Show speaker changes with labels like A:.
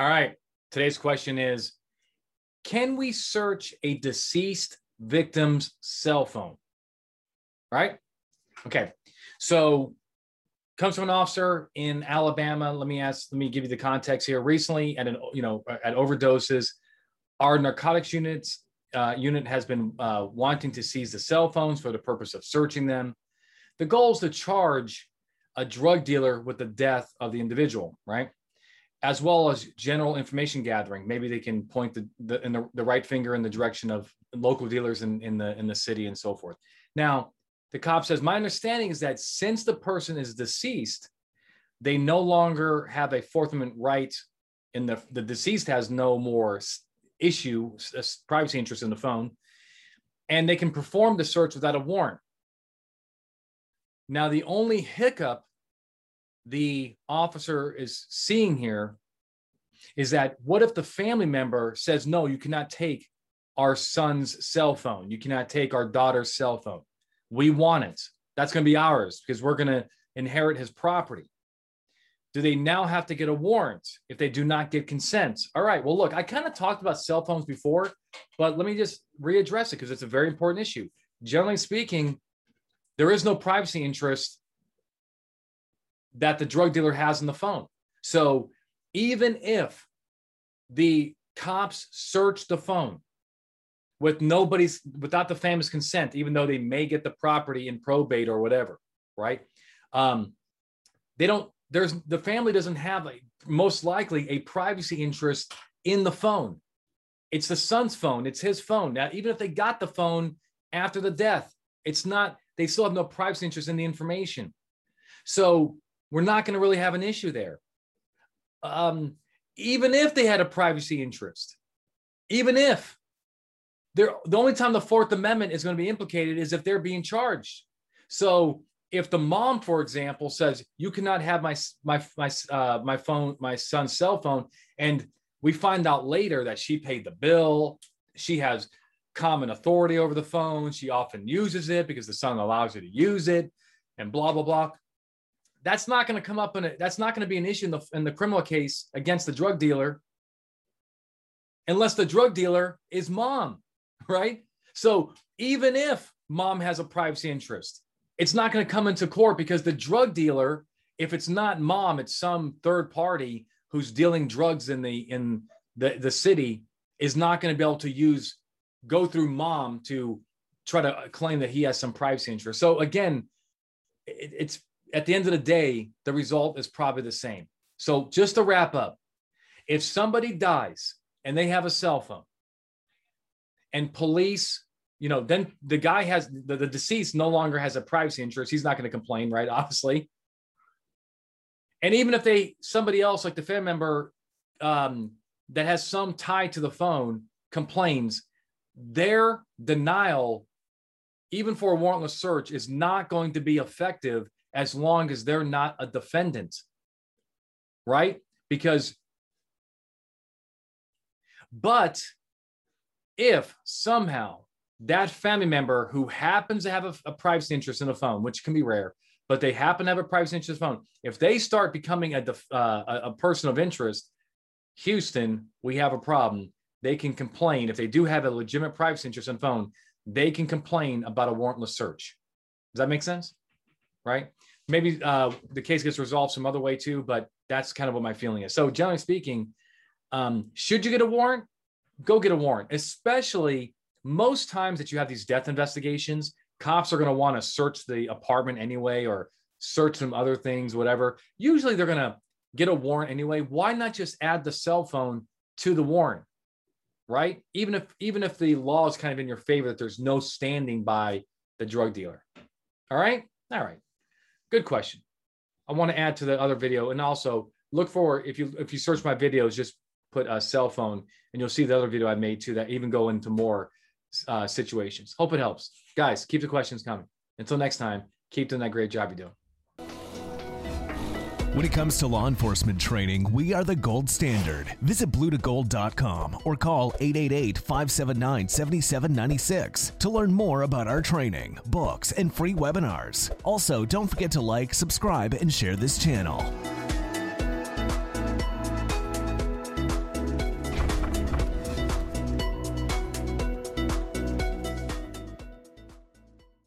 A: All right. Today's question is Can we search a deceased victim's cell phone? Right? Okay. So comes from an officer in Alabama. Let me ask, let me give you the context here. Recently, at an you know at overdoses, our narcotics units uh, unit has been uh, wanting to seize the cell phones for the purpose of searching them. The goal is to charge a drug dealer with the death of the individual, right? As well as general information gathering. Maybe they can point the, the, in the, the right finger in the direction of local dealers in, in the in the city and so forth. Now, the cop says, My understanding is that since the person is deceased, they no longer have a Fourth Amendment right, and the, the deceased has no more issue, privacy interest in the phone, and they can perform the search without a warrant. Now, the only hiccup the officer is seeing here is that what if the family member says, No, you cannot take our son's cell phone, you cannot take our daughter's cell phone? We want it. That's going to be ours because we're going to inherit his property. Do they now have to get a warrant if they do not get consent? All right. Well, look, I kind of talked about cell phones before, but let me just readdress it because it's a very important issue. Generally speaking, there is no privacy interest that the drug dealer has in the phone. So even if the cops search the phone with nobody's without the family's consent, even though they may get the property in probate or whatever, right? Um, they don't. There's the family doesn't have a most likely a privacy interest in the phone. It's the son's phone. It's his phone. Now, even if they got the phone after the death, it's not. They still have no privacy interest in the information. So we're not going to really have an issue there. Um, even if they had a privacy interest, even if they're the only time the Fourth Amendment is going to be implicated is if they're being charged. So if the mom, for example, says you cannot have my my my uh, my phone, my son's cell phone, and we find out later that she paid the bill, she has common authority over the phone, she often uses it because the son allows her to use it, and blah blah blah. That's not going to come up in it. That's not going to be an issue in the in the criminal case against the drug dealer, unless the drug dealer is mom right? So even if mom has a privacy interest, it's not going to come into court because the drug dealer, if it's not mom, it's some third party who's dealing drugs in the in the, the city, is not going to be able to use go through mom to try to claim that he has some privacy interest. So again, it, it's at the end of the day, the result is probably the same. So just to wrap up, if somebody dies and they have a cell phone and police you know then the guy has the, the deceased no longer has a privacy interest he's not going to complain right? Obviously. And even if they somebody else like the family member um, that has some tie to the phone complains their denial even for a warrantless search is not going to be effective as long as they're not a defendant right because but if somehow that family member who happens to have a, a privacy interest in a phone, which can be rare, but they happen to have a privacy interest in phone, if they start becoming a, uh, a person of interest, Houston, we have a problem. They can complain if they do have a legitimate privacy interest in phone. They can complain about a warrantless search. Does that make sense? Right? Maybe uh, the case gets resolved some other way too, but that's kind of what my feeling is. So, generally speaking, um, should you get a warrant? go get a warrant, especially most times that you have these death investigations, cops are going to want to search the apartment anyway or search some other things, whatever. Usually they're going to get a warrant anyway. Why not just add the cell phone to the warrant? Right? Even if even if the law is kind of in your favor that there's no standing by the drug dealer. All right? All right. Good question. I want to add to the other video and also look for if you if you search my videos, just put a cell phone, and you'll see the other video I made too that even go into more uh, situations. Hope it helps, guys. Keep the questions coming. Until next time, keep doing that great job you do.
B: When it comes to law enforcement training, we are the gold standard. Visit blue2gold.com or call 888 579 7796 to learn more about our training, books, and free webinars. Also, don't forget to like, subscribe, and share this channel.